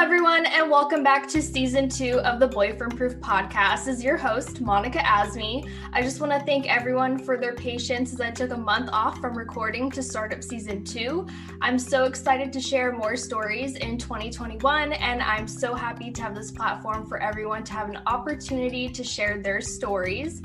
everyone, and welcome back to season two of the Boyfriend Proof podcast. As your host, Monica Asmi. I just want to thank everyone for their patience as I took a month off from recording to start up season two. I'm so excited to share more stories in 2021, and I'm so happy to have this platform for everyone to have an opportunity to share their stories.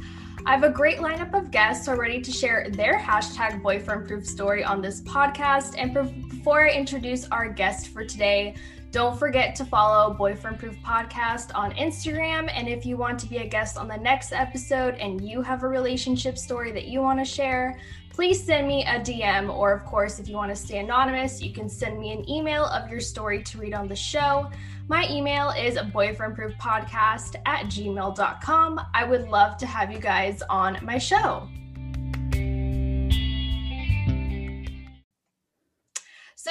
I have a great lineup of guests who are ready to share their hashtag boyfriend proof story on this podcast. And before I introduce our guest for today, don't forget to follow Boyfriend Proof Podcast on Instagram. And if you want to be a guest on the next episode and you have a relationship story that you want to share, please send me a DM. Or, of course, if you want to stay anonymous, you can send me an email of your story to read on the show. My email is boyfriendproofpodcast at gmail.com. I would love to have you guys on my show.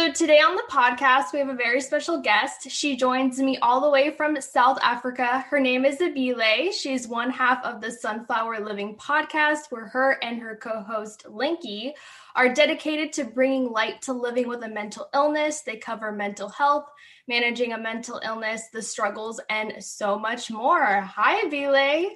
So, today on the podcast, we have a very special guest. She joins me all the way from South Africa. Her name is Abile. She's one half of the Sunflower Living podcast, where her and her co host, Linky, are dedicated to bringing light to living with a mental illness. They cover mental health, managing a mental illness, the struggles, and so much more. Hi, Abile.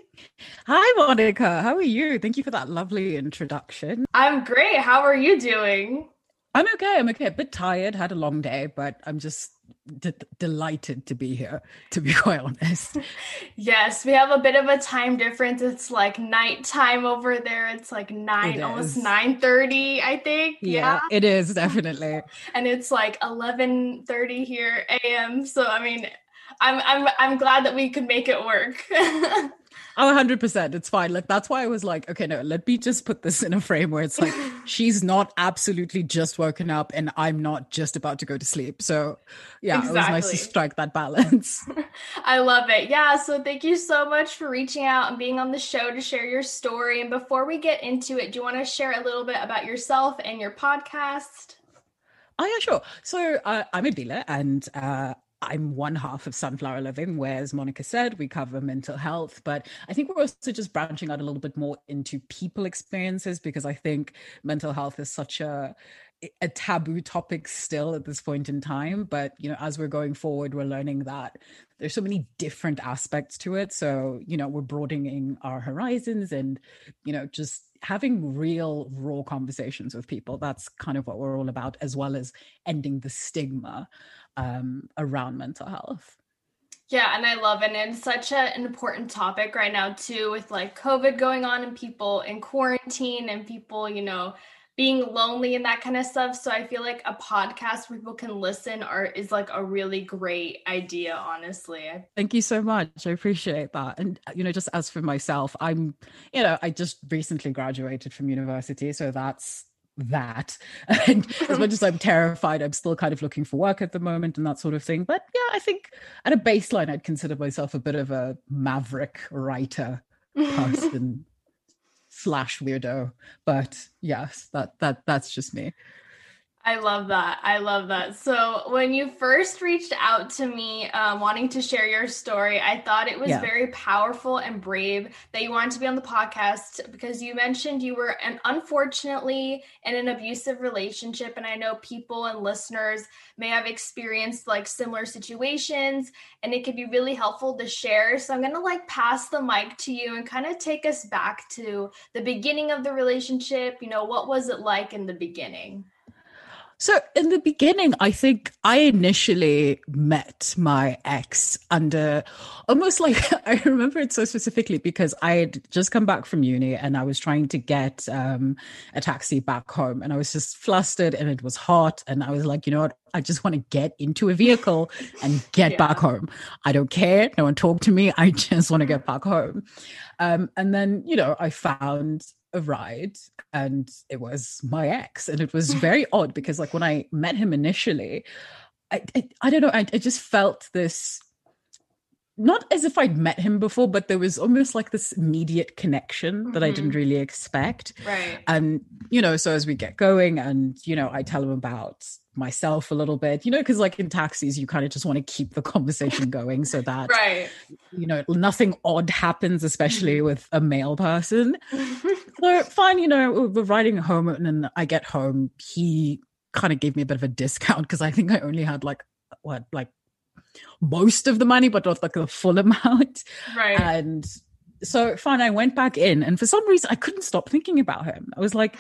Hi, Monica. How are you? Thank you for that lovely introduction. I'm great. How are you doing? I'm okay. I'm okay. A bit tired. Had a long day, but I'm just d- delighted to be here. To be quite honest. yes, we have a bit of a time difference. It's like nighttime over there. It's like nine, it almost nine thirty, I think. Yeah, yeah, it is definitely. and it's like eleven thirty here a.m. So I mean, I'm I'm I'm glad that we could make it work. Oh, 100%. It's fine. Like, that's why I was like, okay, no, let me just put this in a frame where it's like, she's not absolutely just woken up and I'm not just about to go to sleep. So, yeah, exactly. it was nice to strike that balance. I love it. Yeah. So, thank you so much for reaching out and being on the show to share your story. And before we get into it, do you want to share a little bit about yourself and your podcast? Oh yeah, sure. So uh, I'm Abile, and uh, I'm one half of Sunflower Living, where, as Monica said, we cover mental health. But I think we're also just branching out a little bit more into people experiences because I think mental health is such a a taboo topic still at this point in time but you know as we're going forward we're learning that there's so many different aspects to it so you know we're broadening our horizons and you know just having real raw conversations with people that's kind of what we're all about as well as ending the stigma um, around mental health. Yeah, and I love it. And it's such an important topic right now, too, with like COVID going on and people in quarantine and people, you know, being lonely and that kind of stuff. So I feel like a podcast where people can listen are is like a really great idea, honestly. Thank you so much. I appreciate that. And you know, just as for myself, I'm, you know, I just recently graduated from university, so that's that. And as much as I'm terrified, I'm still kind of looking for work at the moment and that sort of thing. But yeah, I think at a baseline, I'd consider myself a bit of a maverick writer person slash weirdo. But yes, that that that's just me. I love that. I love that. So, when you first reached out to me um, wanting to share your story, I thought it was yeah. very powerful and brave that you wanted to be on the podcast because you mentioned you were, an, unfortunately, in an abusive relationship. And I know people and listeners may have experienced like similar situations, and it could be really helpful to share. So, I'm going to like pass the mic to you and kind of take us back to the beginning of the relationship. You know, what was it like in the beginning? So in the beginning, I think I initially met my ex under almost like I remember it so specifically because I had just come back from uni and I was trying to get um, a taxi back home and I was just flustered and it was hot and I was like, you know what? I just want to get into a vehicle and get yeah. back home. I don't care. No one talk to me. I just want to get back home. Um, and then, you know, I found a ride and it was my ex and it was very odd because like when i met him initially i i, I don't know I, I just felt this not as if I'd met him before, but there was almost like this immediate connection mm-hmm. that I didn't mm-hmm. really expect. Right. And, you know, so as we get going and, you know, I tell him about myself a little bit, you know, because like in taxis, you kind of just want to keep the conversation going so that, right. you know, nothing odd happens, especially mm-hmm. with a male person. so fine, you know, we're riding home and then I get home. He kind of gave me a bit of a discount because I think I only had like, what, like most of the money, but not like the full amount. Right. And so fine, I went back in, and for some reason, I couldn't stop thinking about him. I was like,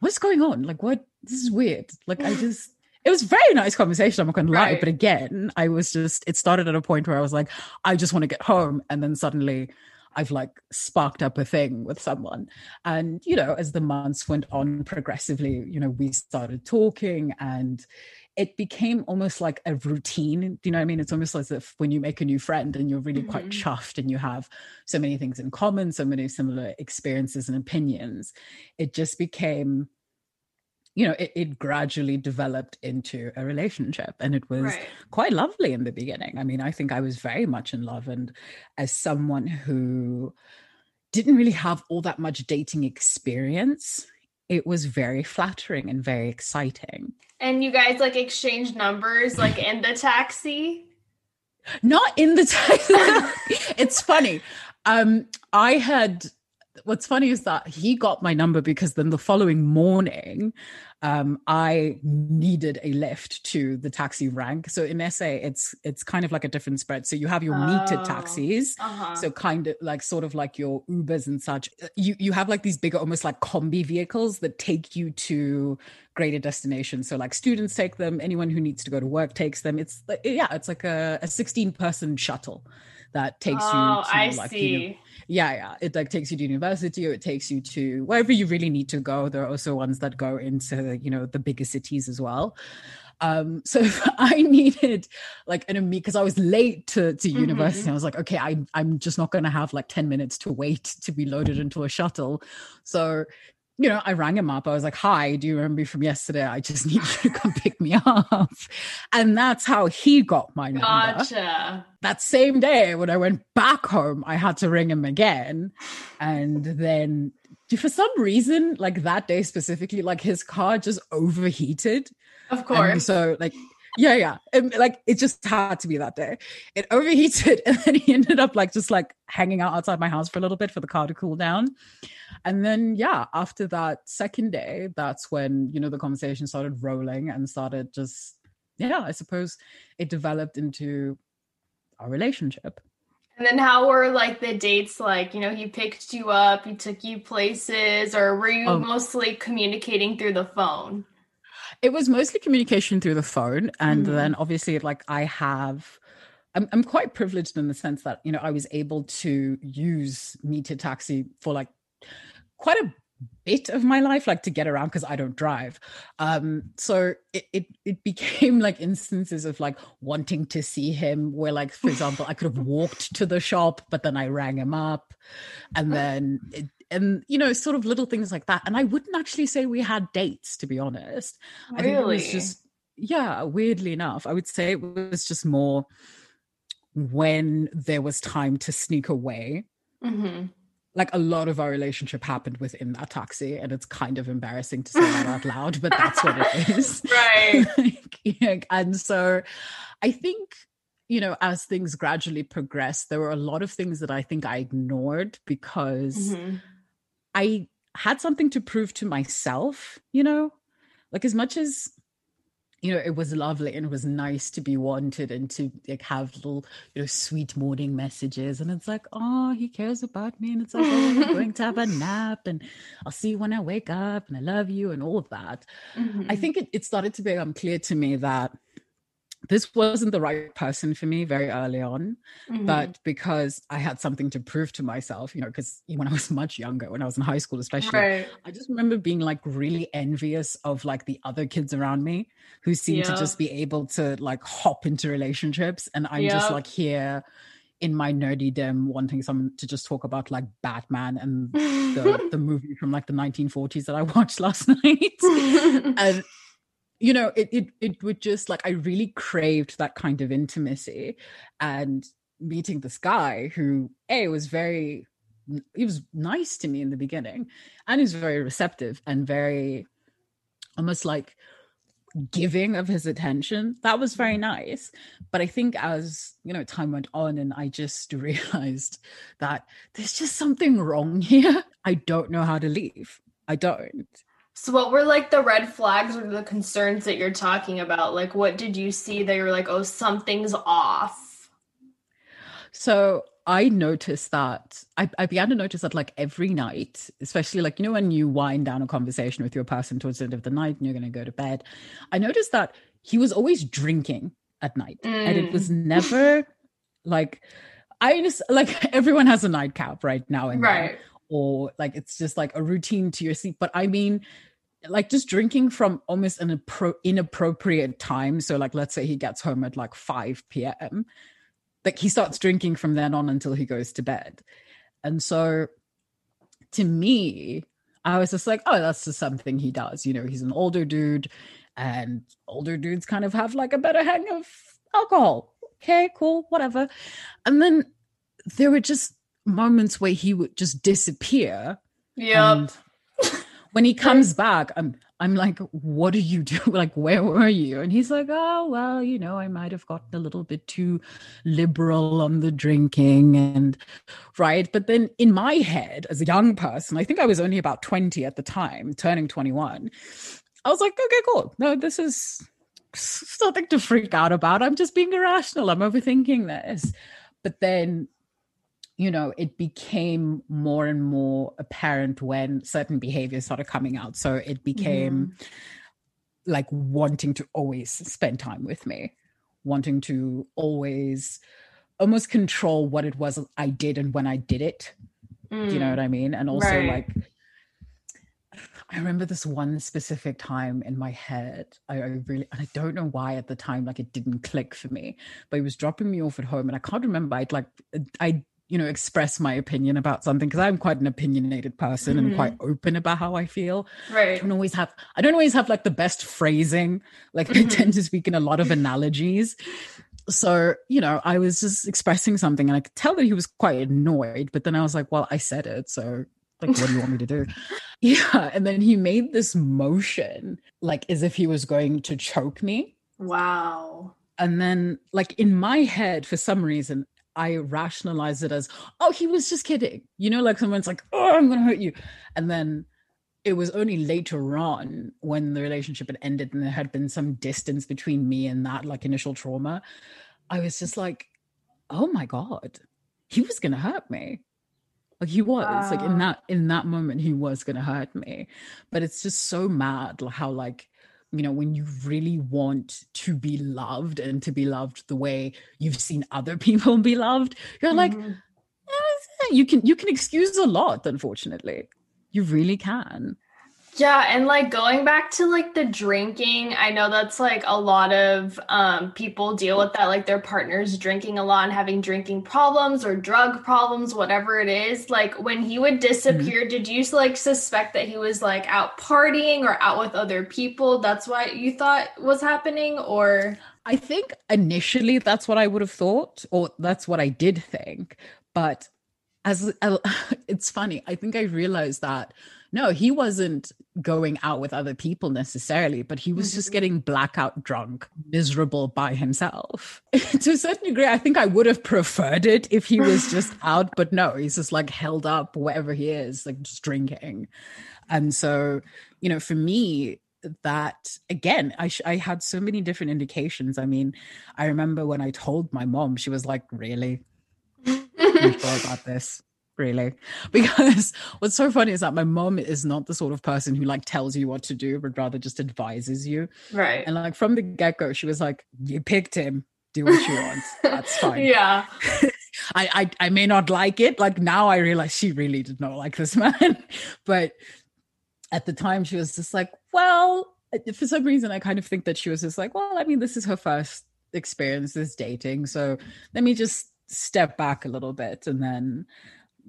what's going on? Like, what? This is weird. Like, I just, it was very nice conversation. I'm not going to lie. But again, I was just, it started at a point where I was like, I just want to get home. And then suddenly, I've like sparked up a thing with someone. And, you know, as the months went on progressively, you know, we started talking and it became almost like a routine. Do you know what I mean? It's almost as if when you make a new friend and you're really quite Mhm. chuffed and you have so many things in common, so many similar experiences and opinions, it just became, you know, it, it gradually developed into a relationship. And it was Right. quite lovely in the beginning. I mean, I think I was very much in love. And as someone who didn't really have all that much dating experience, it was very flattering and very exciting. And you guys like exchanged numbers like in the taxi? Not in the time. it's funny. Um, I had what's funny is that he got my number because then the following morning, um, I needed a lift to the taxi rank. So in SA, it's it's kind of like a different spread. So you have your metered Oh. taxis. Uh-huh. So kind of like sort of like your Ubers and such. You you have like these bigger, almost like combi vehicles that take you to greater destinations. So like students take them, anyone who needs to go to work takes them. It's yeah, it's like a, a 16 person shuttle that takes oh, you to I like see. uni- yeah, yeah. It like takes you to university or it takes you to wherever you really need to go. There are also ones that go into, you know, the bigger cities as well. Um, so I needed like an immediate because I was late to, to Mhm. university. I was like, okay, I I'm just not gonna have like 10 minutes to wait to be loaded into a shuttle. So you know, I rang him up. I was like, Hi, do you remember me from yesterday? I just need you to come pick me up. And that's how he got my number Gotcha. that same day when I went back home, I had to ring him again. And then for some reason, like that day specifically, like his car just overheated. Of And course. so like yeah, yeah. And, like it just had to be that day. It overheated and then he ended up like just like hanging out outside my house for a little bit for the car to cool down. And then yeah, after that second day, that's when, you know, the conversation started rolling and started just yeah, I suppose it developed into our relationship. And then how were like the dates like? You know, he picked you up, he took you places, or were you Um, mostly communicating through the phone? It was mostly communication through the phone. And Mhm. then obviously, like, I have. I'm, I'm quite privileged in the sense that you know I was able to use meter taxi for like quite a bit of my life like to get around because i don't drive um so it, it it became like instances of like wanting to see him where like for example i could have walked to the shop but then i rang him up and then it, and you know sort of little things like that and i wouldn't actually say we had dates to be honest I think it Really? was just yeah, weirdly enough, I would say it was just more when there was time to sneak away. hmm Like a lot of our relationship happened within that taxi, and it's kind of embarrassing to say that out loud, but that's what it is. Right. Like, and so I think, you know, as things gradually progressed, there were a lot of things that I think I ignored because Mhm. I had something to prove to myself, you know, like as much as you know it was lovely and it was nice to be wanted and to like have little you know sweet morning messages and it's like oh he cares about me and it's like oh i'm going to have a nap and i'll see you when i wake up and i love you and all of that i Mhm. think it, it started to become clear to me that this wasn't the right person for me very early on Mhm. but because I had something to prove to myself, you know, because when I was much younger, when I was in high school, especially, right. I just remember being like really envious of like the other kids around me who seemed to just be able to like hop into relationships. And I'm just like here in my nerdydom wanting someone to just talk about like Batman and the, the movie from like the 1940s that I watched last night. and you know it, it it would just like i really craved that kind of intimacy and meeting this guy who a was very he was nice to me in the beginning and he was very receptive and very almost like giving of his attention. That was very mm-hmm. nice. But i think as you know time went on and i just realized that there's just something wrong here. I don't know how to leave. I don't So, what were like the red flags or the concerns that you're talking about? Like, what did you see that you're like, oh, something's off? So, I noticed that I, I, began to notice that like every night, especially like, you know, when you wind down a conversation with your person towards the end of the night and you're going to go to bed, I noticed that he was always drinking at night. Mm. And it was mm. never like, I just like everyone has a nightcap right now and right. Then, or like it's just like a routine to your sleep. But I mean, like just drinking from almost an appro- inappropriate time. So like, let's say he gets home at like 5 p.m like he starts drinking from then on until he goes to bed. And so to me, I was just like, oh, that's just something he does. You know, he's an older dude, and older dudes kind of have like a better hang of alcohol. Okay, cool, whatever. And then there were just moments where he would just disappear. Yeah. When he comes back, I'm I'm like, what do you do? Like, where were you? And he's like, oh, well, you know, I might have gotten a little bit too liberal on the drinking and right. But then in my head, as a young person, I think I was only about 20 at the time, turning 21. I was like, okay, cool. No, this is something to freak out about. I'm just being irrational. I'm overthinking this. But then you know, it became more and more apparent when certain behaviors started coming out. So it became mm. like wanting to always spend time with me, wanting to always almost control what it was I did and when I did it. Mm. you know mm. what I mean? And also right. like I remember this one specific time in my head. I, I, really, and I don't know why at the time, like it didn't click for me. But he was dropping me off at home, and I can't remember. I'd like, I you know express my opinion about something because i'm quite an opinionated person mm-hmm. and quite open about how i feel. Right. i don't always have i don't always have like the best phrasing. Like mm-hmm. i tend to speak in a lot of analogies. So you know i was just expressing something and i could tell that he was quite annoyed but then i was like well i said it so like what do you want me to do? Yeah and then he made this motion like as if he was going to choke me. Wow. And then like in my head for some reason I rationalize it as, oh, he was just kidding. You know, like someone's like, oh, I'm going to hurt you. And then it was only later on when the relationship had ended and there had been some distance between me and that like initial trauma. I was just like, oh my God, he was going to hurt me. Like he was wow. like in that in that moment he was going to hurt me. But it's just so mad how like you know, when you really want to be loved and to be loved the way you've seen other people be loved, you're mm-hmm. like, eh, you can you can excuse a lot, unfortunately. You really can. Yeah, and like going back to like the drinking, I know that's like a lot of um people deal with that like their partners drinking a lot and having drinking problems or drug problems, whatever it is. Like when he would disappear, mm-hmm. did you like suspect that he was like out partying or out with other people? That's what you thought was happening or I think initially that's what I would have thought or that's what I did think, but as it's funny, I think I realized that no, he wasn't going out with other people necessarily, but he was just mm-hmm. getting blackout drunk, miserable by himself. to a certain degree, I think I would have preferred it if he was just out, but no, he's just like held up wherever he is, like just drinking. And so, you know, for me, that again I, sh- I had so many different indications i mean i remember when i told my mom she was like really sure about this really. Because what's so funny is that my mom is not the sort of person who like tells you what to do but rather just advises you. Right. And like from the get-go she was like you picked him. Do what you want. That's fine. Yeah. I, I i may not like it. Like now i realize she really did not like this man. But at the time she was just like well uh, for some reason i kind of think that she was just like well i mean this is her first experience is dating. So let me just step back a little bit and then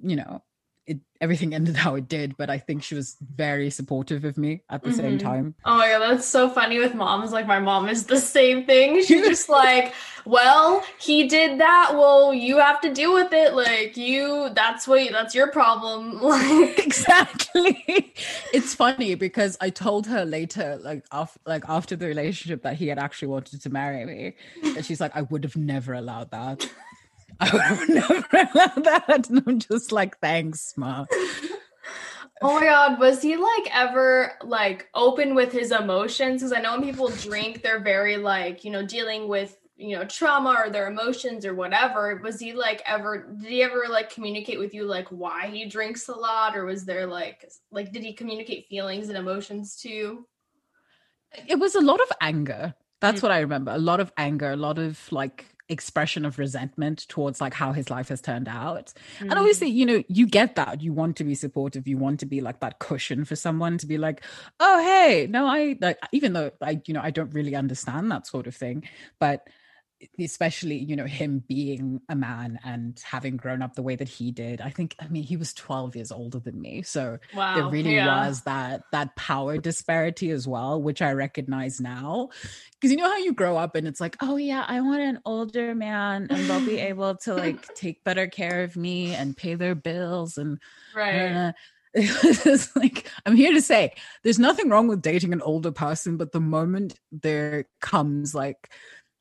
you know, it, everything ended how it did, but I think she was very supportive of me at the mm-hmm. same time. Oh my god, that's so funny with moms. Like my mom is the same thing. She's just like, well, he did that. Well, you have to deal with it. Like you, that's what that's your problem. Like exactly. it's funny because I told her later, like after like after the relationship, that he had actually wanted to marry me, and she's like, I would have never allowed that. I would never allow that. And I'm just like, thanks, Ma. Oh my god, was he like ever like open with his emotions? Because I know when people drink, they're very like, you know, dealing with you know trauma or their emotions or whatever was he like ever did he ever like communicate with you like why he drinks a lot or was there like like did he communicate feelings and emotions too it was a lot of anger that's mm-hmm. what i remember a lot of anger a lot of like expression of resentment towards like how his life has turned out. Mm-hmm. and obviously you know you get that. You want to be supportive. You want to be like that cushion for someone to be like oh hey no i like even though i you know i don't really understand that sort of thing but especially you know him being a man and having grown up the way that he did i think i mean he was 12 years older than me. So wow, there really yeah. was that that power disparity as well which i recognize now. Because you know how you grow up and it's like oh yeah i want an older man and they'll be able to like take better care of me and pay their bills and right. uh, it's like i'm here to say there's nothing wrong with dating an older person but the moment there comes like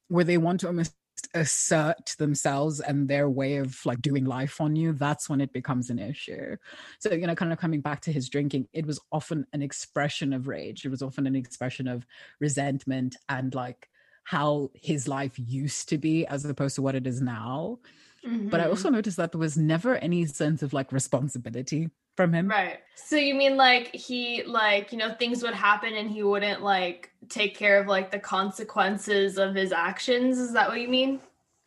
where they want to almost assert themselves and their way of like doing life on you that's when it becomes an issue. So you know kind of coming back to his drinking it was often an expression of rage. It was often an expression of resentment and like how his life used to be as opposed to what it is now. Mm-hmm. but i also noticed that there was never any sense of like responsibility from him. Right. So you mean like he like, you know, things would happen and he wouldn't like take care of like the consequences of his actions? Is that what you mean?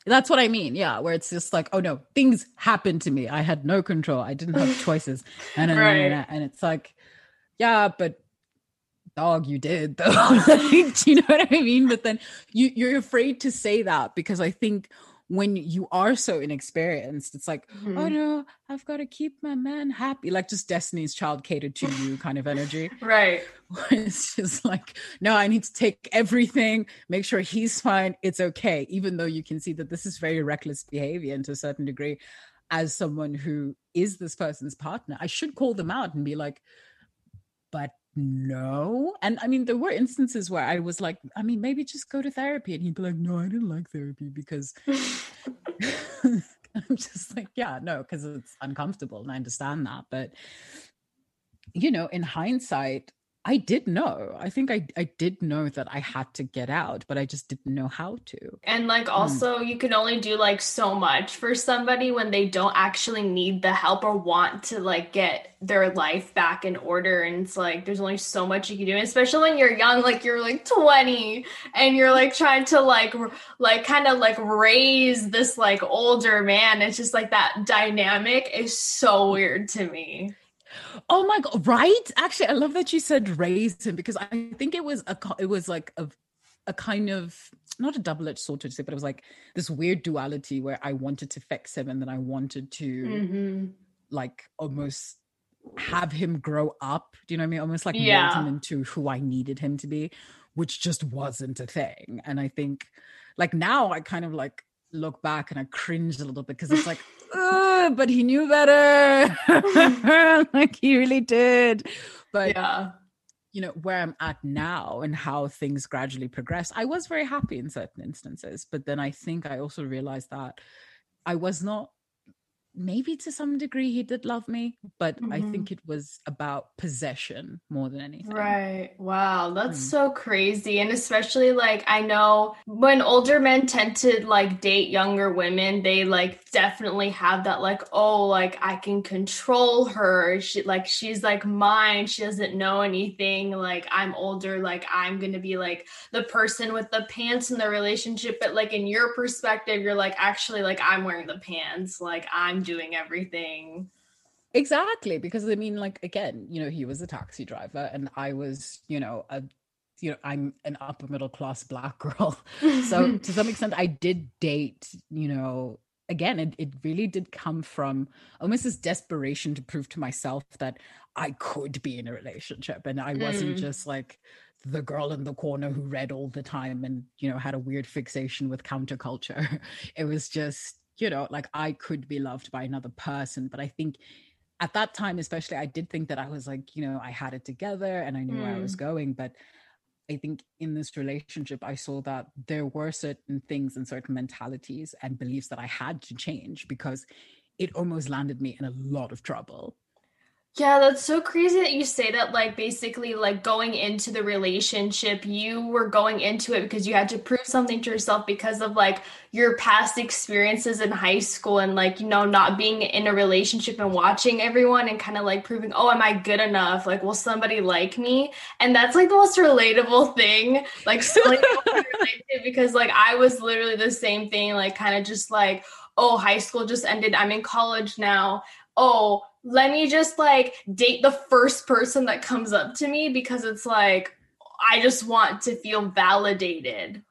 That's what I mean. Yeah, where it's just like, oh no, things happened to me. I had no control. I didn't have choices. And and, right. and, and it's like, yeah, but dog, you did though. like, you know what I mean? But then you you're afraid to say that because I think when you are so inexperienced, it's like, oh, mm-hmm. oh no, I've got to keep my man happy. Like just Destiny's Child catered to you kind of energy. right. It's just like, no, I need to take everything, make sure he's fine. It's okay. Even though you can see that this is very reckless behavior and to a certain degree, as someone who is this person's partner, I should call them out and be like, but no. And I mean, there were instances where I was like, I mean, maybe just go to therapy. And he'd be like, no, I didn't like therapy because I'm just like, yeah, no, because it's uncomfortable. And I understand that. But, you know, in hindsight, I did know. I think I I did know that I had to get out, but I just didn't know how to. And like hmm. also mm. you can only do like so much for somebody when they don't actually need the help or want to like get their life back in order and it's like there's only so much you can do, especially when you're young like you're like 20 and you're like trying to like like kind of like raise this like older man. It's just like that dynamic is so weird to me. Oh my god! Right? Actually, I love that you said raised him because I think it was a it was like a a kind of not a double edged sword to say, but it was like this weird duality where I wanted to fix him and then I wanted to mm-hmm. like almost have him grow up. Do you know what I mean? Almost like yeah. mold him into who I needed him to be, which just wasn't a thing. And I think like now I kind of like look back and I cringe a little bit because it's like, but he knew better. like he really did. But yeah. You know, where I'm at now and how things gradually progress, I was very happy in certain instances. But then I think I also realized that I was not maybe to some degree he did love me, but mm-hmm. I think it was about possession more than anything. Right. Wow. That's mm. so crazy. And especially like I know when older men tend to like date younger women, they like definitely have that like, oh, like I can control her. She like she's like mine. She doesn't know anything. Like I'm older, like I'm gonna be like the person with the pants in the relationship. But like in your perspective, you're like actually like I'm wearing the pants. Like I'm doing everything. Exactly, because I mean, like again, you know, he was a taxi driver, and I was, you know, a, you know, I'm an upper middle class black girl. so to some extent, I did date, you know, again, it, it really did come from almost this desperation to prove to myself that I could be in a relationship, and I wasn't mm. just like the girl in the corner who read all the time and you know had a weird fixation with counterculture. It was just you know, like I could be loved by another person. But I think at that time, especially, I did think that I was like, you know, I had it together and I knew mm. where I was mm. going. But I think in this relationship, I saw that there were certain things and certain mentalities and beliefs that I had to change because it almost landed me in a lot of trouble. Yeah, that's so crazy that you say that. Like, basically, like going into the relationship, you were going into it because you had to prove something to yourself because of like your past experiences in high school and like, you know, not being in a relationship and watching everyone and kind of like proving, oh, am I good enough? Like, will somebody like me? And that's like the most relatable thing. Like, so like, because like I was literally the same thing, like, kind of just like, oh, high school just ended. I'm in college now. Oh, let me just like date the first person that comes up to me because it's like I just want to feel validated.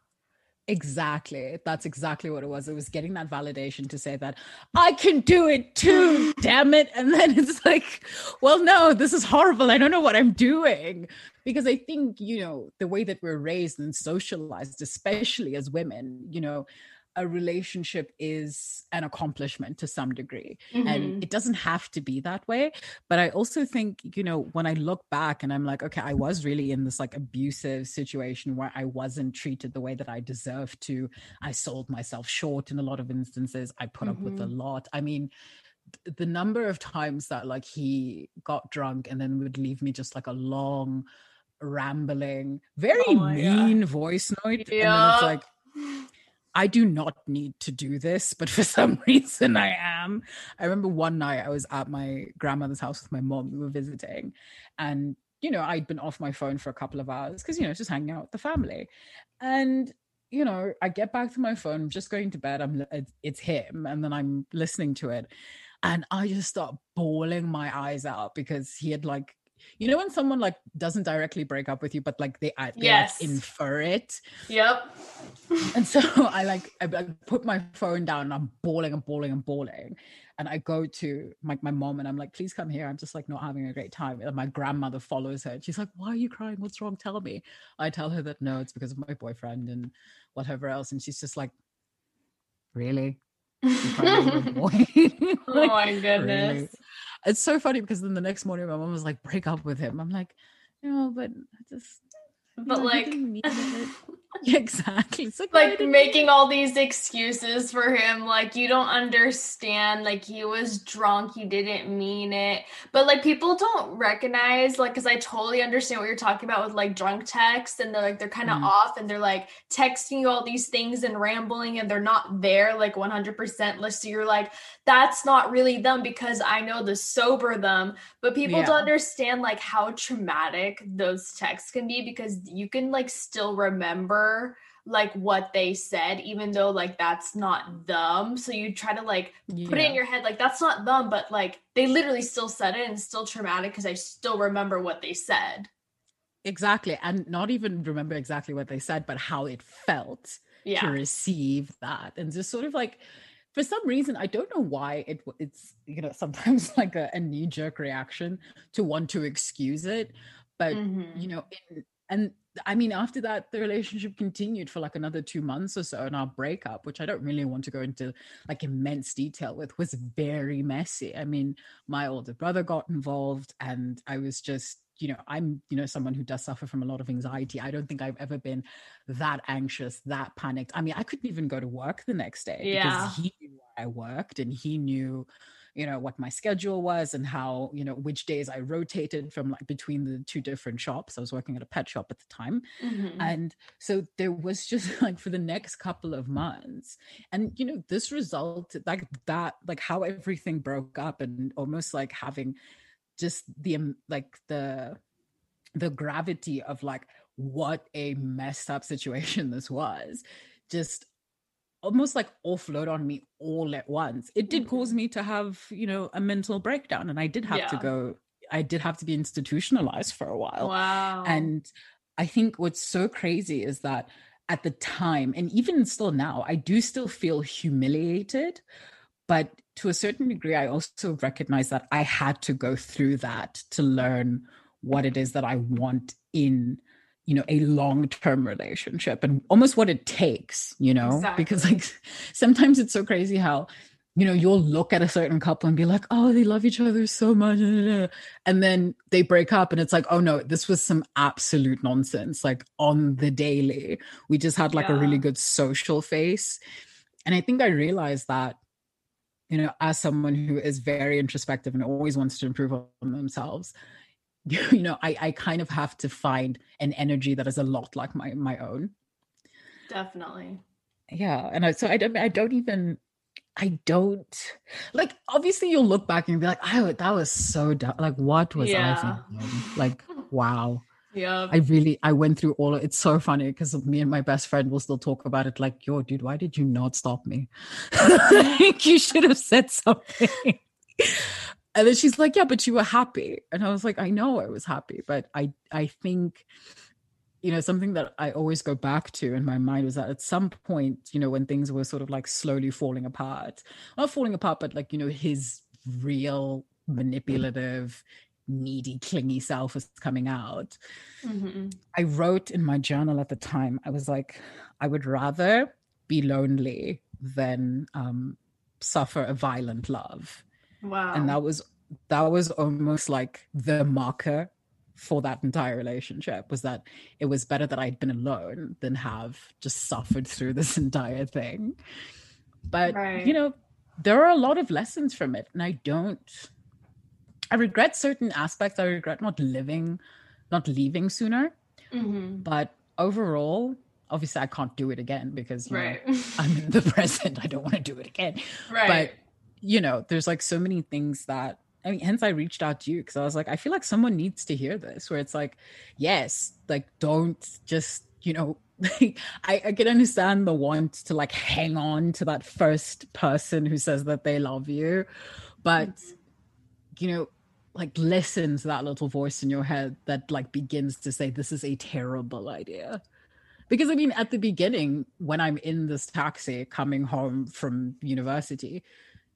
Exactly. That's exactly what it was. It was getting that validation to say that I can do it too, damn it. And then it's like, well, no, this is horrible. I don't know what I'm doing. Because I think, you know, the way that we're raised and socialized, especially as women, you know, a relationship is an accomplishment to some degree mm-hmm. and it doesn't have to be that way but i also think you know when i look back and i'm like okay i was really in this like abusive situation where i wasn't treated the way that i deserved to i sold myself short in a lot of instances i put mm-hmm. up with a mm-hmm. lot i mean the number of times that like he got drunk and then would leave me just like a long rambling very oh mean God. voice note yeah. and then it's like I do not need to do this, but for some reason I am. I remember one night I was at my grandmother's house with my mom. We were visiting, and you know, I'd been off my phone for a couple of hours because you know, just hanging out with the family. And you know, I get back to my phone, I'm just going to bed. I'm it's him, and then I'm listening to it, and I just start bawling my eyes out because he had like you know when someone like doesn't directly break up with you but like they, they yes. like infer it? Yep. And so i like I, I, put my phone down and i'm bawling and bawling and bawling. And i go to my, my mom and i'm like please come here. I'm just like not having a great time. And my grandmother follows her and she's like why are you crying? What's wrong? Tell me. I tell her that no it's because of my boyfriend and whatever else. And she's just like really like, oh my goodness. it's so funny because then the next morning my mom was like, break up with him. I'm like, no, but I just but like exactly like, like making all these excuses for him like you don't understand like he was drunk he didn't mean it but like people don't recognize like because i totally understand what you're talking about with like drunk texts and they're like they're kind of mm. off and they're like texting you all these things and rambling and they're not there like 100% list so you're like that's not really them because i know the sober them but people yeah. don't understand like how traumatic those texts can be because you can like still remember like what they said even though like that's not them so you try to like yeah. put it in your head like that's not them but like they literally still said it and still traumatic because i still remember what they said exactly and not even remember exactly what they said but how it felt yeah. to receive that and just sort of like for some reason i don't know why it it's you know sometimes like a, a knee-jerk reaction to want to excuse it but mm-hmm. you know in, and I mean, after that, the relationship continued for like another two months or so. And our breakup, which I don't really want to go into like immense detail with, was very messy. I mean, my older brother got involved, and I was just, you know, I'm, you know, someone who does suffer from a lot of anxiety. I don't think I've ever been that anxious, that panicked. I mean, I couldn't even go to work the next day yeah. because he knew where I worked and he knew you know what my schedule was and how you know which days i rotated from like between the two different shops. I was working at a pet shop at the time. Mm-hmm. and so there was just like for the next couple of months. And you know this resulted like that like how everything broke up and almost like having just the um, like the the gravity of like what a messed up situation this was. Just almost like offload on me all at once. It did cause mm-hmm. me to have, you know, a mental breakdown and I did have yeah. to go I did have to be institutionalized for a while. Wow. And I think what's so crazy is that at the time and even still now, I do still feel humiliated, but to a certain degree I also recognize that I had to go through that to learn what it is that I want in you know a long-term relationship and almost what it takes you know exactly. because like sometimes it's so crazy how you know you'll look at a certain couple and be like oh they love each other so much and then they break up and it's like oh no this was some absolute nonsense like on the daily we just had like yeah. a really good social face and i think i realized that you know, as someone who is very introspective and always wants to improve on themselves, you know, I, I kind of have to find an energy that is a lot like my my own. Definitely. Yeah. And I, so I don't I don't even I don't like obviously you'll look back and be like, oh, that was so dumb. Like, what was yeah. I thinking? Like, wow. Yeah. I really I went through all of it's so funny because me and my best friend will still talk about it like, yo, dude, why did you not stop me? like you should have said something. And then she's like, Yeah, but you were happy. And I was like, I know I was happy, but I I think you know something that i always go back to in my mind was that at some point you know when things were sort of like slowly falling apart not falling apart but like you know his real manipulative needy, clingy self was coming out. Mm-hmm. I wrote in my journal at the time, I was like, I would rather be lonely than um, suffer a violent love. Wow. And that was that was almost like the marker for that entire relationship was that it was better that I'd been alone than have just suffered through this entire thing. But right. you know, there are a lot of lessons from it, and I don't I regret certain aspects. I regret not living, not leaving sooner. Mm-hmm. But overall, obviously, I can't do it again because right. know, I'm in the present. I don't want to do it again. Right. You know, there's like so many things that I mean, hence I reached out to you because I was like, I feel like someone needs to hear this. Where it's like, yes, like don't just you know I, I can understand the want to like hang on to that first person who says that they love you but mm-hmm. you know like listen to that little voice in your head that like begins to say this is a terrible idea because i mean at the beginning when i'm in this taxi coming home from university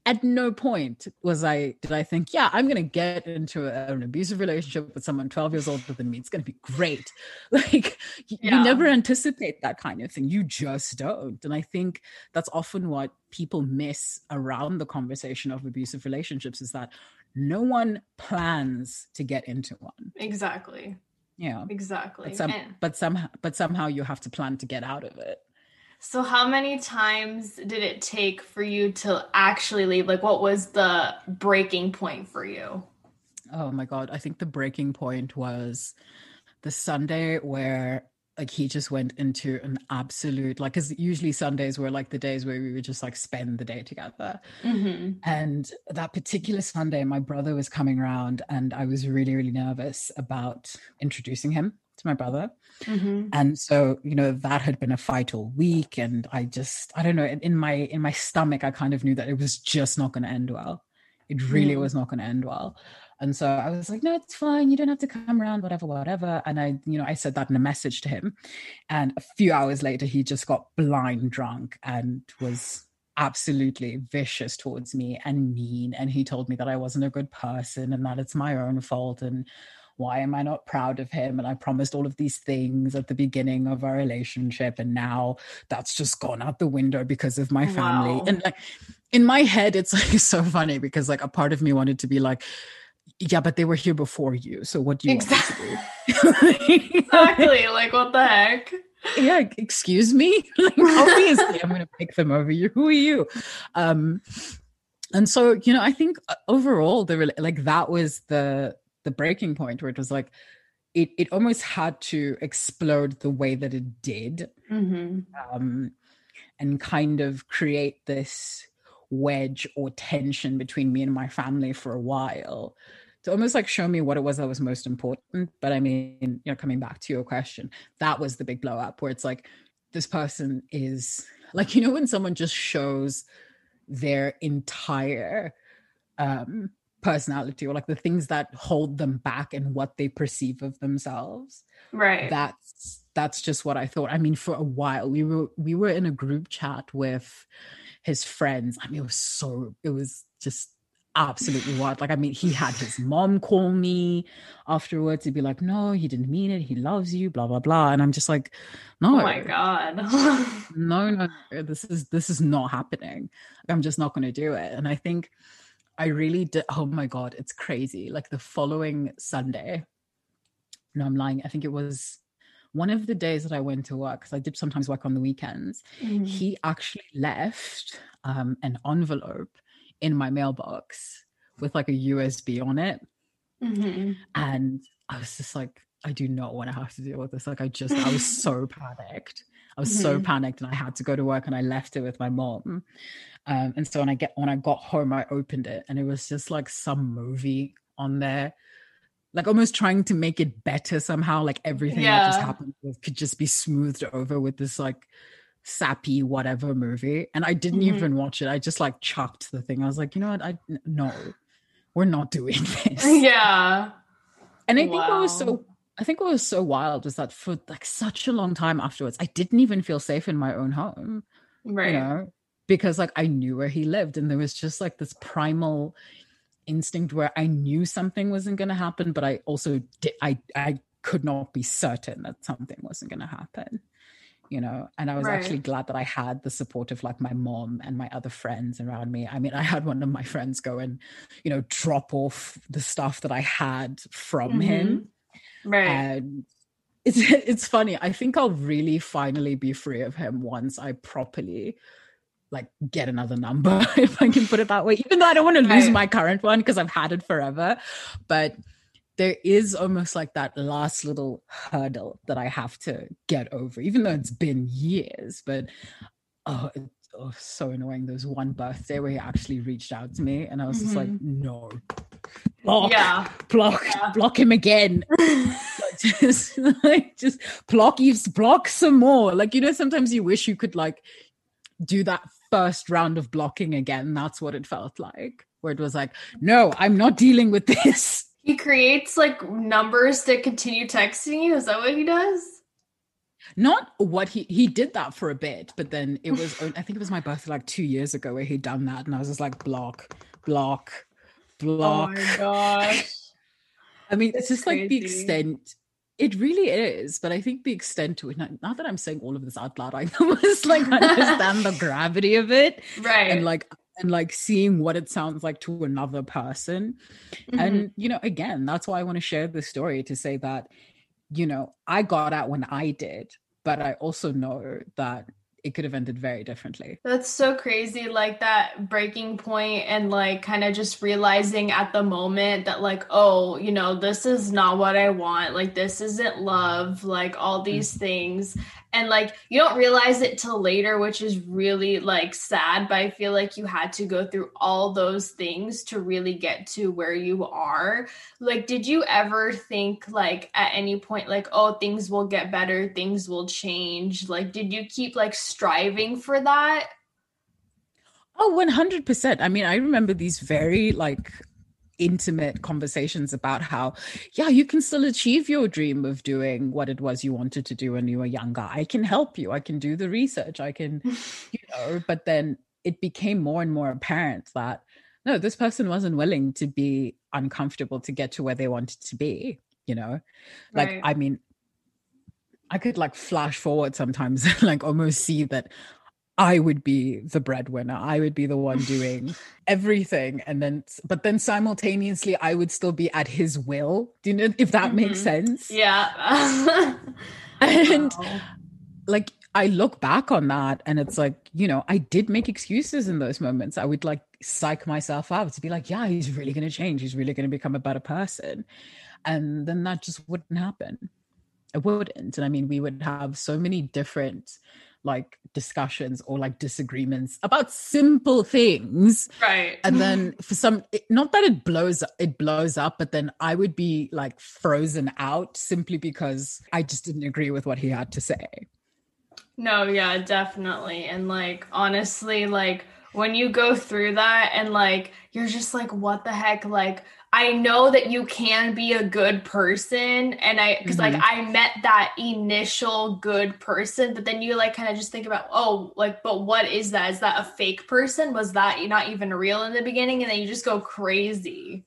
at no point was i did i think yeah i'm going to get into a, an abusive relationship with someone 12 years older than me it's going to be great like yeah. you never anticipate that kind of thing you just don't and i think that's often what people miss around the conversation of abusive relationships is that no one plans to get into one. Exactly. Yeah. Exactly. But, some, and- but somehow but somehow you have to plan to get out of it. So how many times did it take for you to actually leave? Like what was the breaking point for you? Oh my god, I think the breaking point was the Sunday where like he just went into an absolute like because usually sundays were like the days where we would just like spend the day together mm-hmm. and that particular sunday my brother was coming around and i was really really nervous about introducing him my brother mm-hmm. and so you know that had been a fight all week and i just i don't know in my in my stomach i kind of knew that it was just not going to end well it really mm. was not going to end well and so I was like, no, it's fine. You don't have to come around, whatever, whatever. And I, you know, I said that in a message to him. And a few hours later, he just got blind drunk and was absolutely vicious towards me and mean. And he told me that I wasn't a good person and that it's my own fault. And why am I not proud of him? And I promised all of these things at the beginning of our relationship. And now that's just gone out the window because of my family. Wow. And like in my head, it's like so funny because like a part of me wanted to be like, yeah, but they were here before you. So what do you exactly. exactly. Like what the heck? Yeah, excuse me. like obviously I'm gonna pick them over you. Who are you? Um and so, you know, I think uh, overall the like that was the the breaking point where it was like it it almost had to explode the way that it did. Mm-hmm. Um and kind of create this wedge or tension between me and my family for a while to almost like show me what it was that was most important. But I mean, you know, coming back to your question, that was the big blow up where it's like this person is like, you know, when someone just shows their entire um personality or like the things that hold them back and what they perceive of themselves. Right. That's that's just what I thought. I mean, for a while we were we were in a group chat with his friends. I mean, it was so it was just absolutely wild. Like, I mean, he had his mom call me afterwards to be like, no, he didn't mean it. He loves you, blah, blah, blah. And I'm just like, no. Oh my God. no, no, this is, this is not happening. I'm just not going to do it. And I think I really did. Oh my God, it's crazy. Like the following Sunday, no, I'm lying. I think it was one of the days that I went to work, because I did sometimes work on the weekends, mm-hmm. he actually left um, an envelope in my mailbox with like a USB on it. Mm-hmm. And I was just like, I do not want to have to deal with this. Like, I just, I was so panicked. I was so Mhm. panicked and I had to go to work and I left it with my mom. Um, and so when I get, when I got home, I opened it and it was just like some movie on there, like almost trying to make it better somehow. Like everything that just happened was- could just be smoothed over with this like sappy whatever movie. And I didn't Mhm. even watch it. I just like chucked the thing. I was like, you know what? I, no, we're not doing this. Yeah. And I think what was so I think what was so wild was that for like such a long time afterwards, I didn't even feel safe in my own home. Right. You know, because like I knew where he lived, and there was just like this primal instinct where I knew something wasn't going to happen, but I also did I I could not be certain that something wasn't going to happen. You know, and I was Right. actually glad that I had the support of like my mom and my other friends around me. I mean, I had one of my friends go and, you know, drop off the stuff that I had from him mm-hmm. Right. and it's it's funny. I think i'll really finally be free of him once i properly like get another number if i can put it that way. Even though i don't want to lose Right. my current one because i've had it forever. But there is almost like that last little hurdle that i have to get over even though it's been years. But oh it's oh, so annoying. There was one birthday where he actually reached out to me and i was just like mm-hmm. no block. Yeah. block. Yeah. block him again. Just like just block you block some more. Like you know sometimes you wish you could like do that first round of blocking again. That's what it felt like. Where it was like no i'm not dealing with this. He creates like numbers to continue texting you. Is that what he does? not what he he did that for a bit but then it was i think it was my birthday like two years ago where he'd done that. And i was just like block block block Oh my gosh. I mean, it's It's just like the extent. It really is, but I think the extent to it. Not, not that I'm saying all of this out loud. I almost like understand the gravity of it, Right. and like and like seeing what it sounds like to another person. Mhm. And you know, again, that's why I want to share this story to say that, you know, I got out when I did, but I also know that it could have ended very differently. That's so crazy, like that breaking point, and like kind of just realizing at the moment that, like, oh, you know, this is not what I want. Like, this isn't love, like, all these mm. things. And like, you don't realize it till later, which is really like sad. But I feel like you had to go through all those things to really get to where you are. Like, did you ever think, like, at any point, like, oh, things will get better, things will change? Like, did you keep like striving for that? Oh, 100%. I mean, I remember these very like intimate conversations about how, yeah, you can still achieve your dream of doing what it was you wanted to do when you were younger. I can help you. I can do the research. I can, you know, but then it became more and more apparent that no, this person wasn't willing to be uncomfortable to get to where they wanted to be, you know? Like, Right. I mean, I could like flash forward sometimes and like almost see that I would be the breadwinner. I would be the one doing everything. And then, but then simultaneously, I would still be at his will. Do you know if that makes Mhm. sense? Yeah. And Wow. like, I look back on that and it's like, you know, I did make excuses in those moments. I would like psych myself out to be like, yeah, he's really going to change. He's really going to become a better person. And then that just wouldn't happen. It wouldn't. And I mean, we would have so many different like discussions or like disagreements about simple things right. and then for some it, not that it blows it blows up but then i would be like frozen out simply because i just didn't agree with what he had to say No, yeah, definitely. And like honestly, like when you go through that and like you're just like what the heck like I know that you can be a good person and I because like Mhm. I met that initial good person but then you like kind of just think about oh like but what is that? Is that a fake person? Was that not even real in the beginning? And then you just go crazy.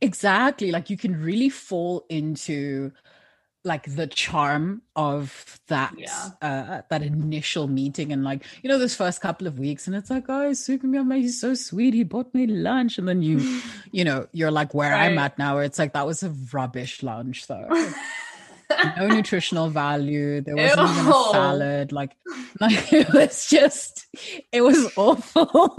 Exactly like you can really fall into like the charm of that Yeah. uh that initial meeting and like you know those first couple of weeks and it's like oh sweeping me up he's so sweet. He bought me lunch. And then you you know you're like where i'm at now where it's like that was a rubbish lunch though. No nutritional value. There wasn't even a salad. Like like it was just it was awful.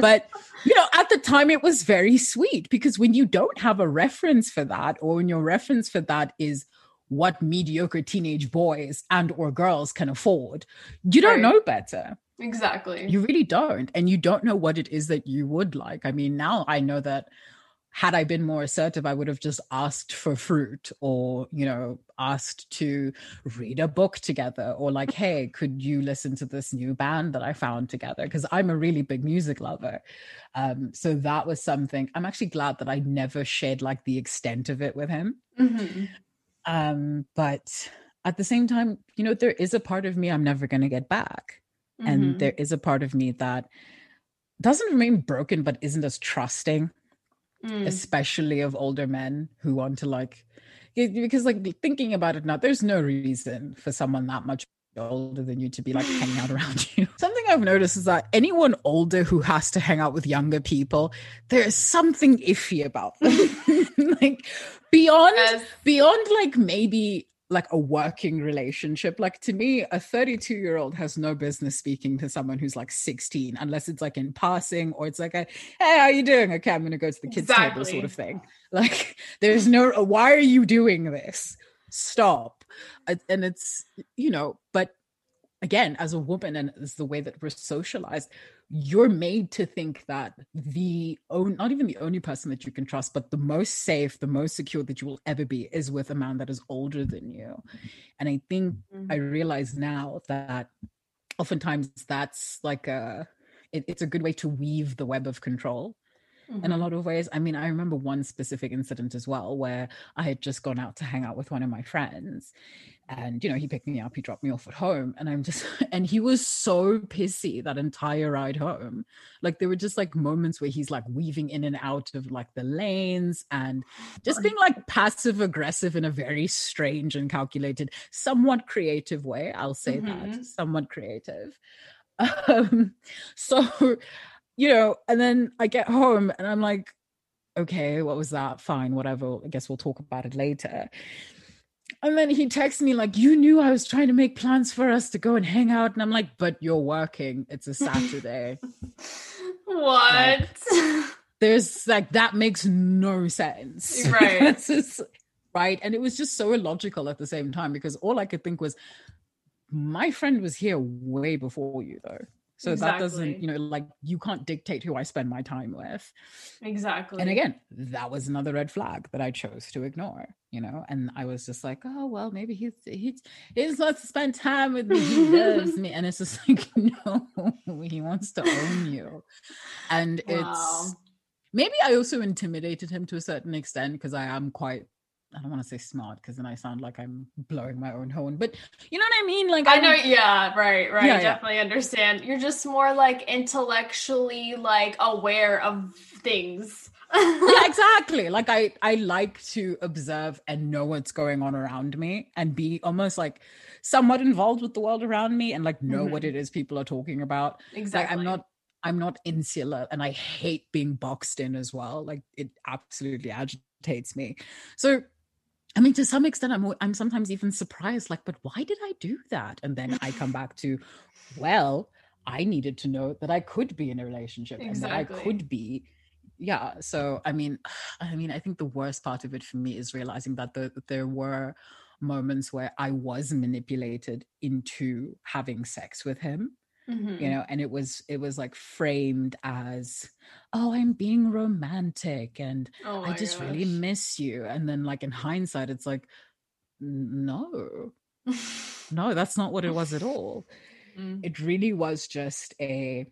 But you know, at the time it was very sweet because when you don't have a reference for that, or when your reference for that is what mediocre teenage boys and or girls can afford, you don't right. know better. Exactly. You really don't. And you don't know what it is that you would like. I mean, now I know that had I been more assertive, I would have just asked for fruit or, you know, asked to read a book together or like, hey, could you listen to this new band that I found together? Because I'm a really big music lover. Um, so that was something I'm actually glad that I never shared like the extent of it with him. Mm-hmm. Um, but at the same time, you know, there is a part of me I'm never going to get back. Mm-hmm. And there is a part of me that doesn't remain broken, but isn't as trusting mm. especially of older men who want to like because like thinking about it now there's no reason for someone that much older than you to be like hanging out around you. Something I've noticed is that anyone older who has to hang out with younger people, there's something iffy about them. like beyond yes. beyond like maybe like a working relationship. Like to me, a 32 year old has no business speaking to someone who's like 16 unless it's like in passing or it's like a hey, how you doing? Okay, I'm gonna go to the kids' exactly. table sort of thing. Like there's no why are you doing this? Stop. And it's you know, but again, as a woman and as the way that we're socialized, you're made to think that the own not even the only person that you can trust but the most safe the most secure that you will ever be is with a man that is older than you and i think mm-hmm. i realize now that oftentimes that's like a it, it's a good way to weave the web of control mm-hmm. in a mm-hmm. lot of ways. I mean, I remember one specific incident as well where I had just gone out to hang out with one of my friends. And, you know, he picked me up, he dropped me off at home. And I'm just, and he was so pissy that entire ride home. Like, there were just like moments where he's like weaving in and out of like the lanes and just being like passive aggressive in a very strange and calculated, somewhat creative way. I'll say mm-hmm. that, somewhat creative. Um, so you know, and then I get home and I'm like, okay, what was that? Fine, whatever. I guess we'll talk about it later. And then he texts me like, "You knew I was trying to make plans for us to go and hang out," and I'm like, "But you're working. It's a Saturday." what? Like, there's like that makes no sense, right? just, right, and it was just so illogical at the same time because all I could think was, my friend was here way before you, though. So exactly. that doesn't, you know, like you can't dictate who I spend my time with. Exactly. And again, that was another red flag that I chose to ignore, you know. And I was just like, oh well, maybe he's he's he's wants to spend time with me. He loves me. And it's just like, no, he wants to own you. And wow. it's maybe I also intimidated him to a certain extent because I am quite I don't want to say smart because then I sound like I'm blowing my own horn, but you know what I mean? Like I know, yeah, right, right. Yeah, definitely yeah. understand. You're just more like intellectually like aware of things. yeah, exactly. Like I I like to observe and know what's going on around me and be almost like somewhat involved with the world around me and like know mm-hmm. what it is people are talking about. Exactly. Like, I'm not I'm not insular and I hate being boxed in as well. Like it absolutely agitates me. So I mean, to some extent, I'm I'm sometimes even surprised, like, but why did I do that? And then I come back to, well, I needed to know that I could be in a relationship exactly. and that I could be, yeah. So I mean, I mean, I think the worst part of it for me is realizing that, the, that there were moments where I was manipulated into having sex with him mm-hmm. you know and it was it was like framed as oh i'm being romantic and oh i just gosh. really miss you and then like in hindsight it's like no no that's not what it was at all mm. it really was just a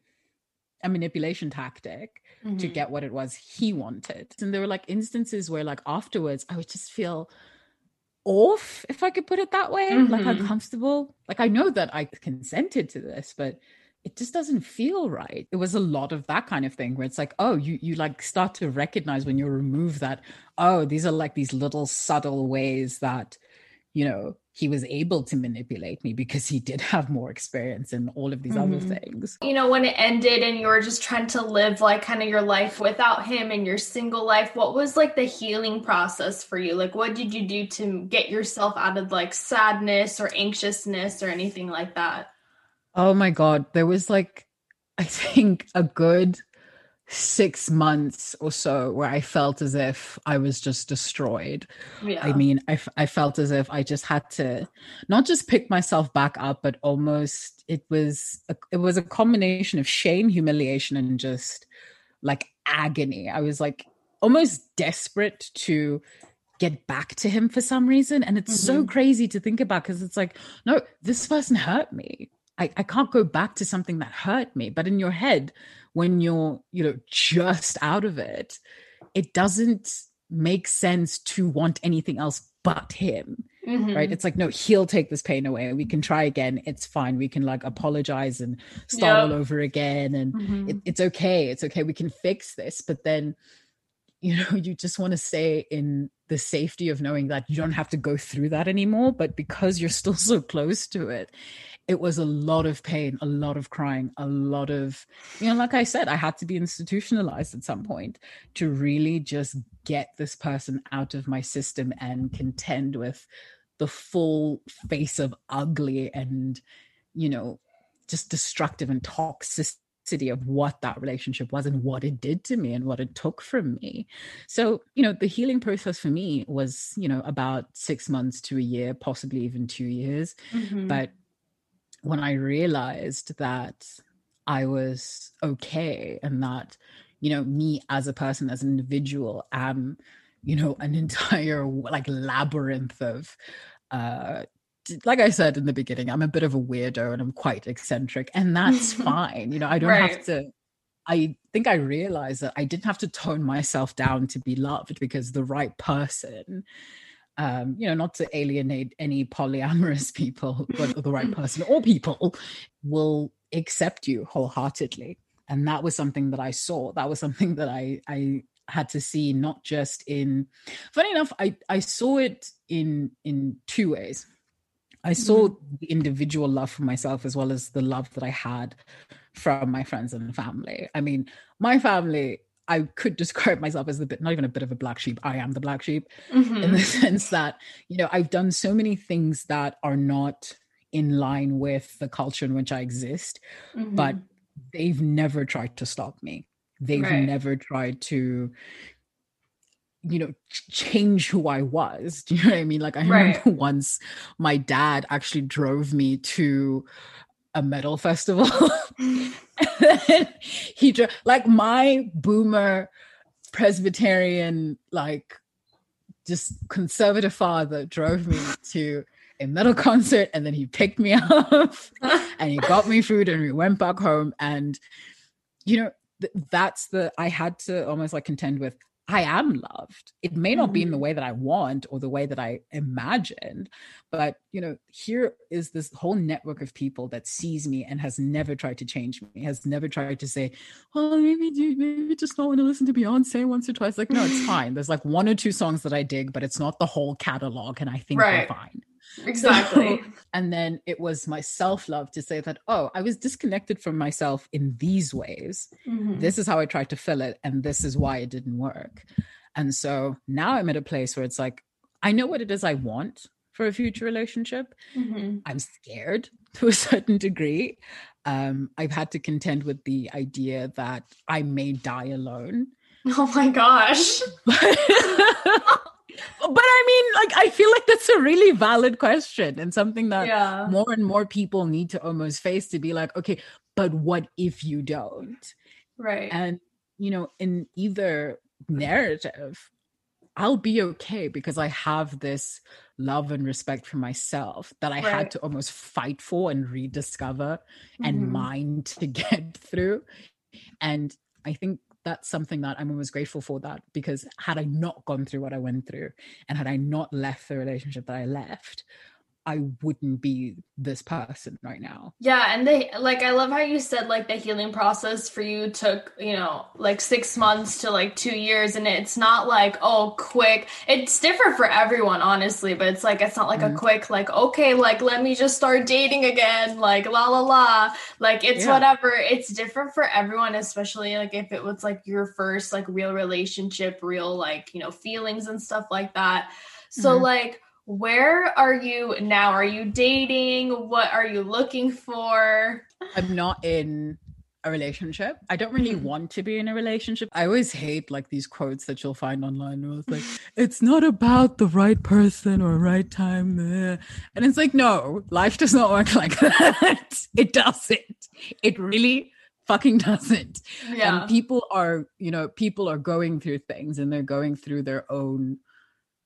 a manipulation tactic mm-hmm. to get what it was he wanted and there were like instances where like afterwards i would just feel off, if I could put it that way, mm-hmm. like uncomfortable. Like I know that I consented to this, but it just doesn't feel right. It was a lot of that kind of thing where it's like, oh, you you like start to recognize when you remove that, oh, these are like these little subtle ways that, you know, he was able to manipulate me because he did have more experience in all of these mm-hmm. other things. You know, when it ended and you were just trying to live like kind of your life without him and your single life, what was like the healing process for you? Like, what did you do to get yourself out of like sadness or anxiousness or anything like that? Oh my God. There was like, I think a good six months or so where I felt as if I was just destroyed. Yeah. I mean, I, I felt as if I just had to not just pick myself back up, but almost it was a, it was a combination of shame, humiliation, and just like agony. I was like almost desperate to get back to him for some reason. And it's mm-hmm. so crazy to think about because it's like, no, this person hurt me. I, I can't go back to something that hurt me. But in your head, when you're, you know, just out of it, it doesn't make sense to want anything else but him. Mm-hmm. Right. It's like, no, he'll take this pain away. We can try again. It's fine. We can like apologize and start yep. all over again. And mm-hmm. it, it's okay. It's okay. We can fix this. But then, you know, you just want to stay in the safety of knowing that you don't have to go through that anymore. But because you're still so close to it, it was a lot of pain, a lot of crying, a lot of, you know, like I said, I had to be institutionalized at some point to really just get this person out of my system and contend with the full face of ugly and, you know, just destructive and toxicity of what that relationship was and what it did to me and what it took from me. So, you know, the healing process for me was, you know, about six months to a year, possibly even two years. Mm-hmm. But when I realized that I was okay and that, you know, me as a person, as an individual, am, you know, an entire like labyrinth of, uh, like I said in the beginning, I'm a bit of a weirdo and I'm quite eccentric, and that's fine. You know, I don't right. have to. I think I realized that I didn't have to tone myself down to be loved because the right person um, you know, not to alienate any polyamorous people, but the right person or people will accept you wholeheartedly. And that was something that I saw. That was something that I I had to see not just in funny enough, I, I saw it in in two ways. I saw mm-hmm. the individual love for myself as well as the love that I had from my friends and family. I mean, my family I could describe myself as the bit, not even a bit of a black sheep. I am the black sheep mm-hmm. in the sense that, you know, I've done so many things that are not in line with the culture in which I exist, mm-hmm. but they've never tried to stop me. They've right. never tried to, you know, change who I was. Do you know what I mean? Like, I remember once my dad actually drove me to a metal festival. he drove like my boomer Presbyterian, like just conservative father drove me to a metal concert and then he picked me up and he got me food and we went back home. And, you know, th- that's the, I had to almost like contend with I am loved. It may not be in the mm-hmm. way that I want or the way that I imagined, but you know, here is this whole network of people that sees me and has never tried to change me, has never tried to say, "Well, maybe you maybe just not want to listen to Beyonce once or twice." Like, no, it's fine. There's like one or two songs that I dig, but it's not the whole catalog, and I think right. we're fine. Exactly. So, and then it was my self love to say that, oh, I was disconnected from myself in these ways. Mm-hmm. This is how I tried to fill it, and this is why it didn't work. And so now I'm at a place where it's like, I know what it is I want for a future relationship. Mm-hmm. I'm scared to a certain degree. Um, I've had to contend with the idea that I may die alone. Oh my gosh. But I mean, like, I feel like that's a really valid question and something that yeah. more and more people need to almost face to be like, okay, but what if you don't? Right. And, you know, in either narrative, I'll be okay because I have this love and respect for myself that I right. had to almost fight for and rediscover mm-hmm. and mine to get through. And I think that's something that I'm always grateful for that because had I not gone through what I went through and had I not left the relationship that I left, I wouldn't be this person right now. Yeah, and they like I love how you said like the healing process for you took, you know, like 6 months to like 2 years and it's not like oh quick. It's different for everyone honestly, but it's like it's not like mm. a quick like okay, like let me just start dating again, like la la la. Like it's yeah. whatever. It's different for everyone, especially like if it was like your first like real relationship, real like, you know, feelings and stuff like that. So mm-hmm. like where are you now? Are you dating? What are you looking for? I'm not in a relationship. I don't really mm-hmm. want to be in a relationship. I always hate like these quotes that you'll find online where it's like, it's not about the right person or right time. And it's like, no, life does not work like that. it doesn't. It really fucking doesn't. Yeah. And people are, you know, people are going through things and they're going through their own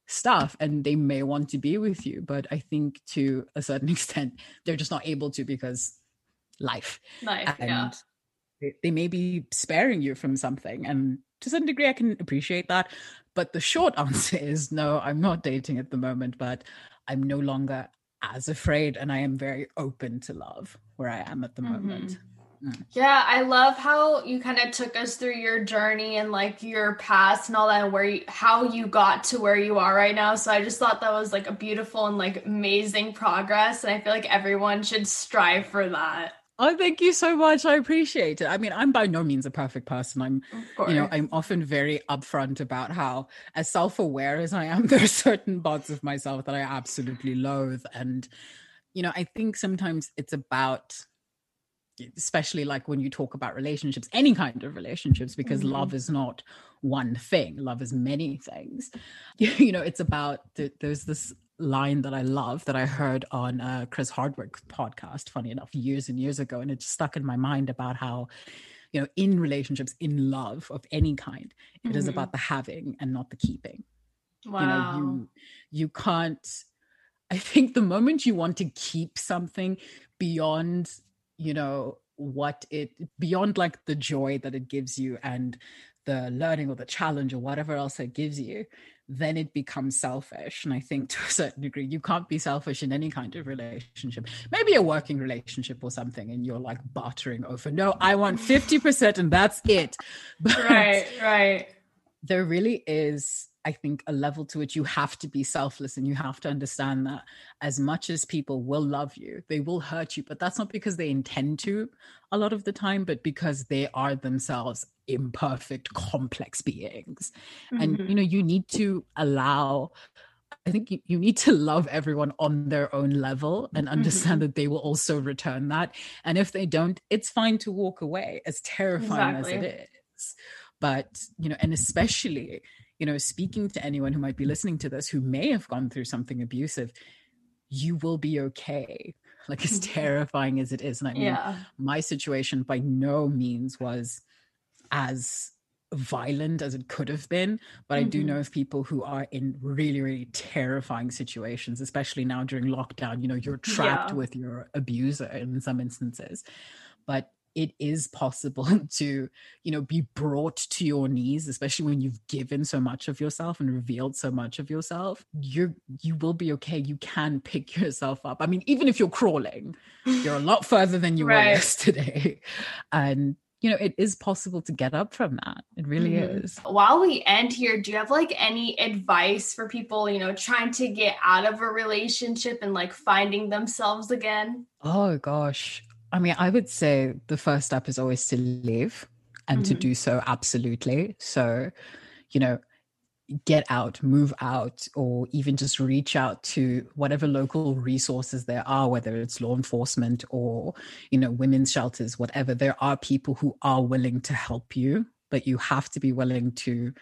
stuff and they may want to be with you. But I think to a certain extent, they're just not able to because life. Life, and yeah they, they may be sparing you from something. And to some degree, I can appreciate that. But the short answer is no, I'm not dating at the moment, but I'm no longer as afraid and I am very open to love where I am at the mm-hmm. moment. Mm. Yeah, I love how you kind of took us through your journey and like your past and all that, and where you, how you got to where you are right now. So I just thought that was like a beautiful and like amazing progress, and I feel like everyone should strive for that. Oh, thank you so much. I appreciate it. I mean, I'm by no means a perfect person. I'm, you know, I'm often very upfront about how, as self aware as I am, there are certain parts of myself that I absolutely loathe. And, you know, I think sometimes it's about, especially like when you talk about relationships, any kind of relationships, because mm-hmm. love is not one thing, love is many things. You know, it's about, there's this line that I love that I heard on uh, Chris Hardwick podcast, funny enough, years and years ago. And it just stuck in my mind about how, you know, in relationships, in love of any kind, it mm-hmm. is about the having and not the keeping. Wow. You know, you you can't I think the moment you want to keep something beyond, you know, what it beyond like the joy that it gives you and the learning or the challenge or whatever else it gives you, then it becomes selfish. And I think to a certain degree, you can't be selfish in any kind of relationship. Maybe a working relationship or something, and you're like bartering over, no, I want 50% and that's it. But right, right. There really is, I think, a level to which you have to be selfless and you have to understand that as much as people will love you, they will hurt you, but that's not because they intend to a lot of the time, but because they are themselves imperfect, complex beings. Mm-hmm. And, you know, you need to allow I think you, you need to love everyone on their own level and understand mm-hmm. that they will also return that. And if they don't, it's fine to walk away, as terrifying exactly. as it is. But, you know, and especially, you know, speaking to anyone who might be listening to this who may have gone through something abusive, you will be okay. Like as mm-hmm. terrifying as it is. And I mean, yeah. my situation by no means was as violent as it could have been but mm-hmm. i do mm-hmm. know of people who are in really really terrifying situations especially now during lockdown you know you're trapped yeah. with your abuser in some instances but it is possible to you know be brought to your knees especially when you've given so much of yourself and revealed so much of yourself you're you will be okay you can pick yourself up i mean even if you're crawling you're a lot further than you right. were yesterday and you know, it is possible to get up from that. It really mm-hmm. is. While we end here, do you have like any advice for people, you know, trying to get out of a relationship and like finding themselves again? Oh gosh. I mean, I would say the first step is always to live and mm-hmm. to do so absolutely. So, you know, get out, move out, or even just reach out to whatever local resources there are, whether it's law enforcement or, you know, women's shelters, whatever. There are people who are willing to help you, but you have to be willing to.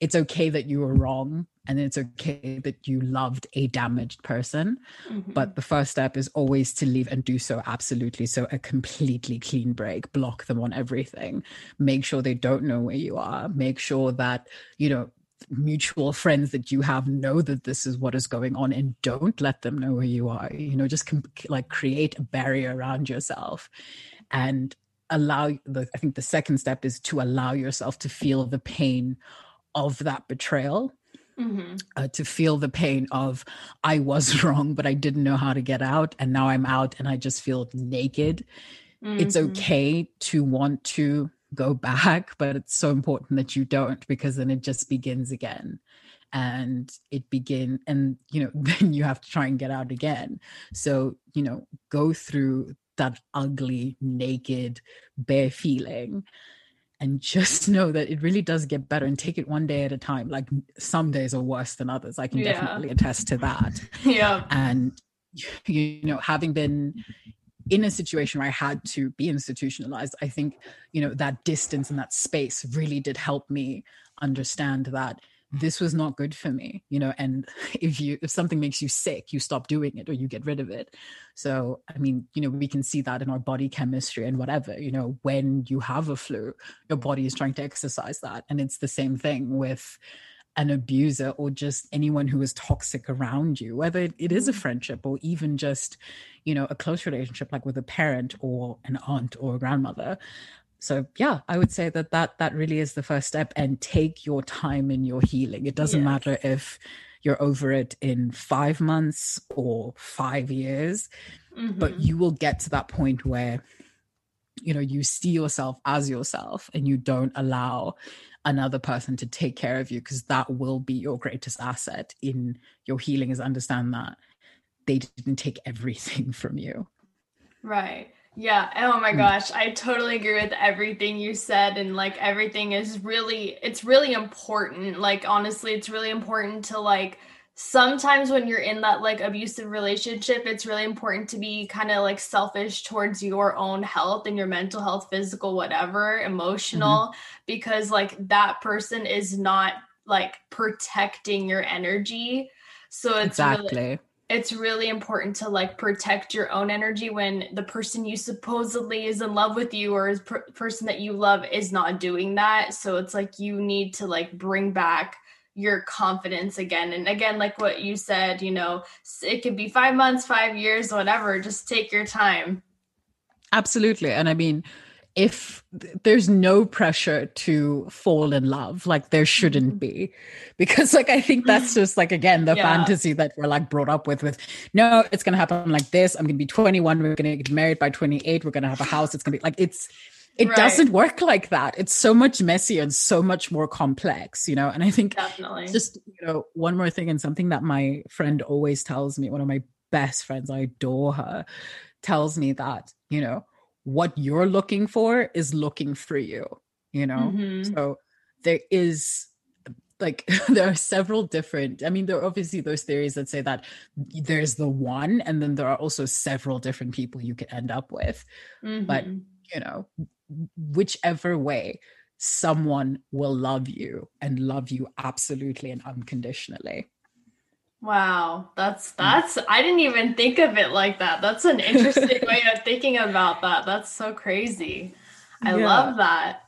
It's okay that you were wrong and it's okay that you loved a damaged person. Mm-hmm. But the first step is always to leave and do so absolutely. So, a completely clean break, block them on everything, make sure they don't know where you are, make sure that, you know, mutual friends that you have know that this is what is going on and don't let them know who you are you know just com- like create a barrier around yourself and allow the i think the second step is to allow yourself to feel the pain of that betrayal mm-hmm. uh, to feel the pain of i was wrong but i didn't know how to get out and now i'm out and i just feel naked mm-hmm. it's okay to want to go back, but it's so important that you don't because then it just begins again. And it begin and you know, then you have to try and get out again. So, you know, go through that ugly, naked, bare feeling and just know that it really does get better and take it one day at a time. Like some days are worse than others. I can yeah. definitely attest to that. Yeah. And you know, having been in a situation where I had to be institutionalized, I think, you know, that distance and that space really did help me understand that this was not good for me you know and if you if something makes you sick you stop doing it or you get rid of it. So i mean you know we can see that in our body chemistry and whatever you know when you have a flu your body is trying to exercise that. And it's the same thing with an abuser or just anyone who is toxic around you whether it is a mm-hmm. friendship or even just you know a close relationship like with a parent or an aunt or a grandmother so yeah i would say that that that really is the first step and take your time in your healing it doesn't yes. matter if you're over it in 5 months or 5 years mm-hmm. but you will get to that point where you know you see yourself as yourself and you don't allow another person to take care of you because that will be your greatest asset in your healing is understand that they didn't take everything from you right yeah. Oh my hmm. gosh. I totally agree with everything you said. And like everything is really, it's really important. Like, honestly, it's really important to like, sometimes when you're in that like abusive relationship, it's really important to be kind of like selfish towards your own health and your mental health, physical, whatever, emotional, mm-hmm. because like that person is not like protecting your energy. So it's exactly. Really, it's really important to like protect your own energy when the person you supposedly is in love with you or is per- person that you love is not doing that. So it's like you need to like bring back your confidence again. And again like what you said you know it could be 5 months 5 years whatever just take your time. Absolutely. And i mean if there's no pressure to fall in love like there shouldn't mm-hmm. be because like i think that's just like again the yeah. fantasy that we're like brought up with with no it's gonna happen like this i'm gonna be 21 we're gonna get married by 28 we're gonna have a house it's gonna be like it's it right. doesn't work like that it's so much messier and so much more complex you know and i think Definitely. just you know one more thing and something that my friend always tells me one of my best friends i adore her tells me that you know what you're looking for is looking for you, you know? Mm-hmm. So there is like there are several different i mean there are obviously those theories that say that there's the one and then there are also several different people you could end up with mm-hmm. but you know whichever way someone will love you and love you absolutely and unconditionally Wow, that's mm. that's I didn't even think of it like that. That's an interesting way of thinking about that. That's so crazy. I yeah. love that.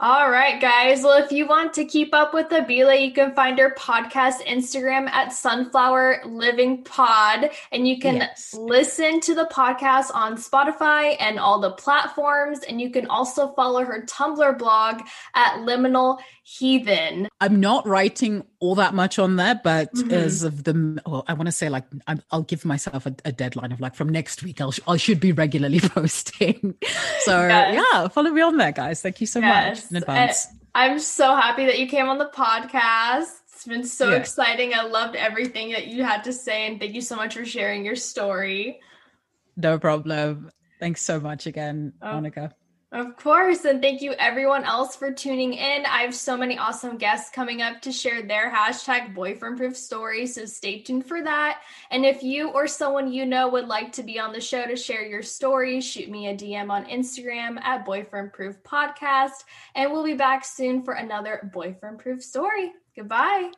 All right, guys. Well, if you want to keep up with Abile, you can find her podcast Instagram at Sunflower Living Pod, and you can yes. listen to the podcast on Spotify and all the platforms. And you can also follow her Tumblr blog at Liminal Heathen. I'm not writing all that much on there, but mm-hmm. as of the, well, I want to say like i will give myself a, a, deadline of like from next week, I'll I should be regularly posting. so yes. yeah, follow me on there, guys. Thank you so yes. much in advance. I'm so happy that you came on the podcast. It's been so yeah. exciting. I loved everything that you had to say, and thank you so much for sharing your story. No problem. Thanks so much again, oh. Monica. Of course. And thank you everyone else for tuning in. I have so many awesome guests coming up to share their hashtag boyfriend proof story. So stay tuned for that. And if you or someone you know would like to be on the show to share your story, shoot me a DM on Instagram at boyfriend proof podcast. And we'll be back soon for another boyfriend proof story. Goodbye.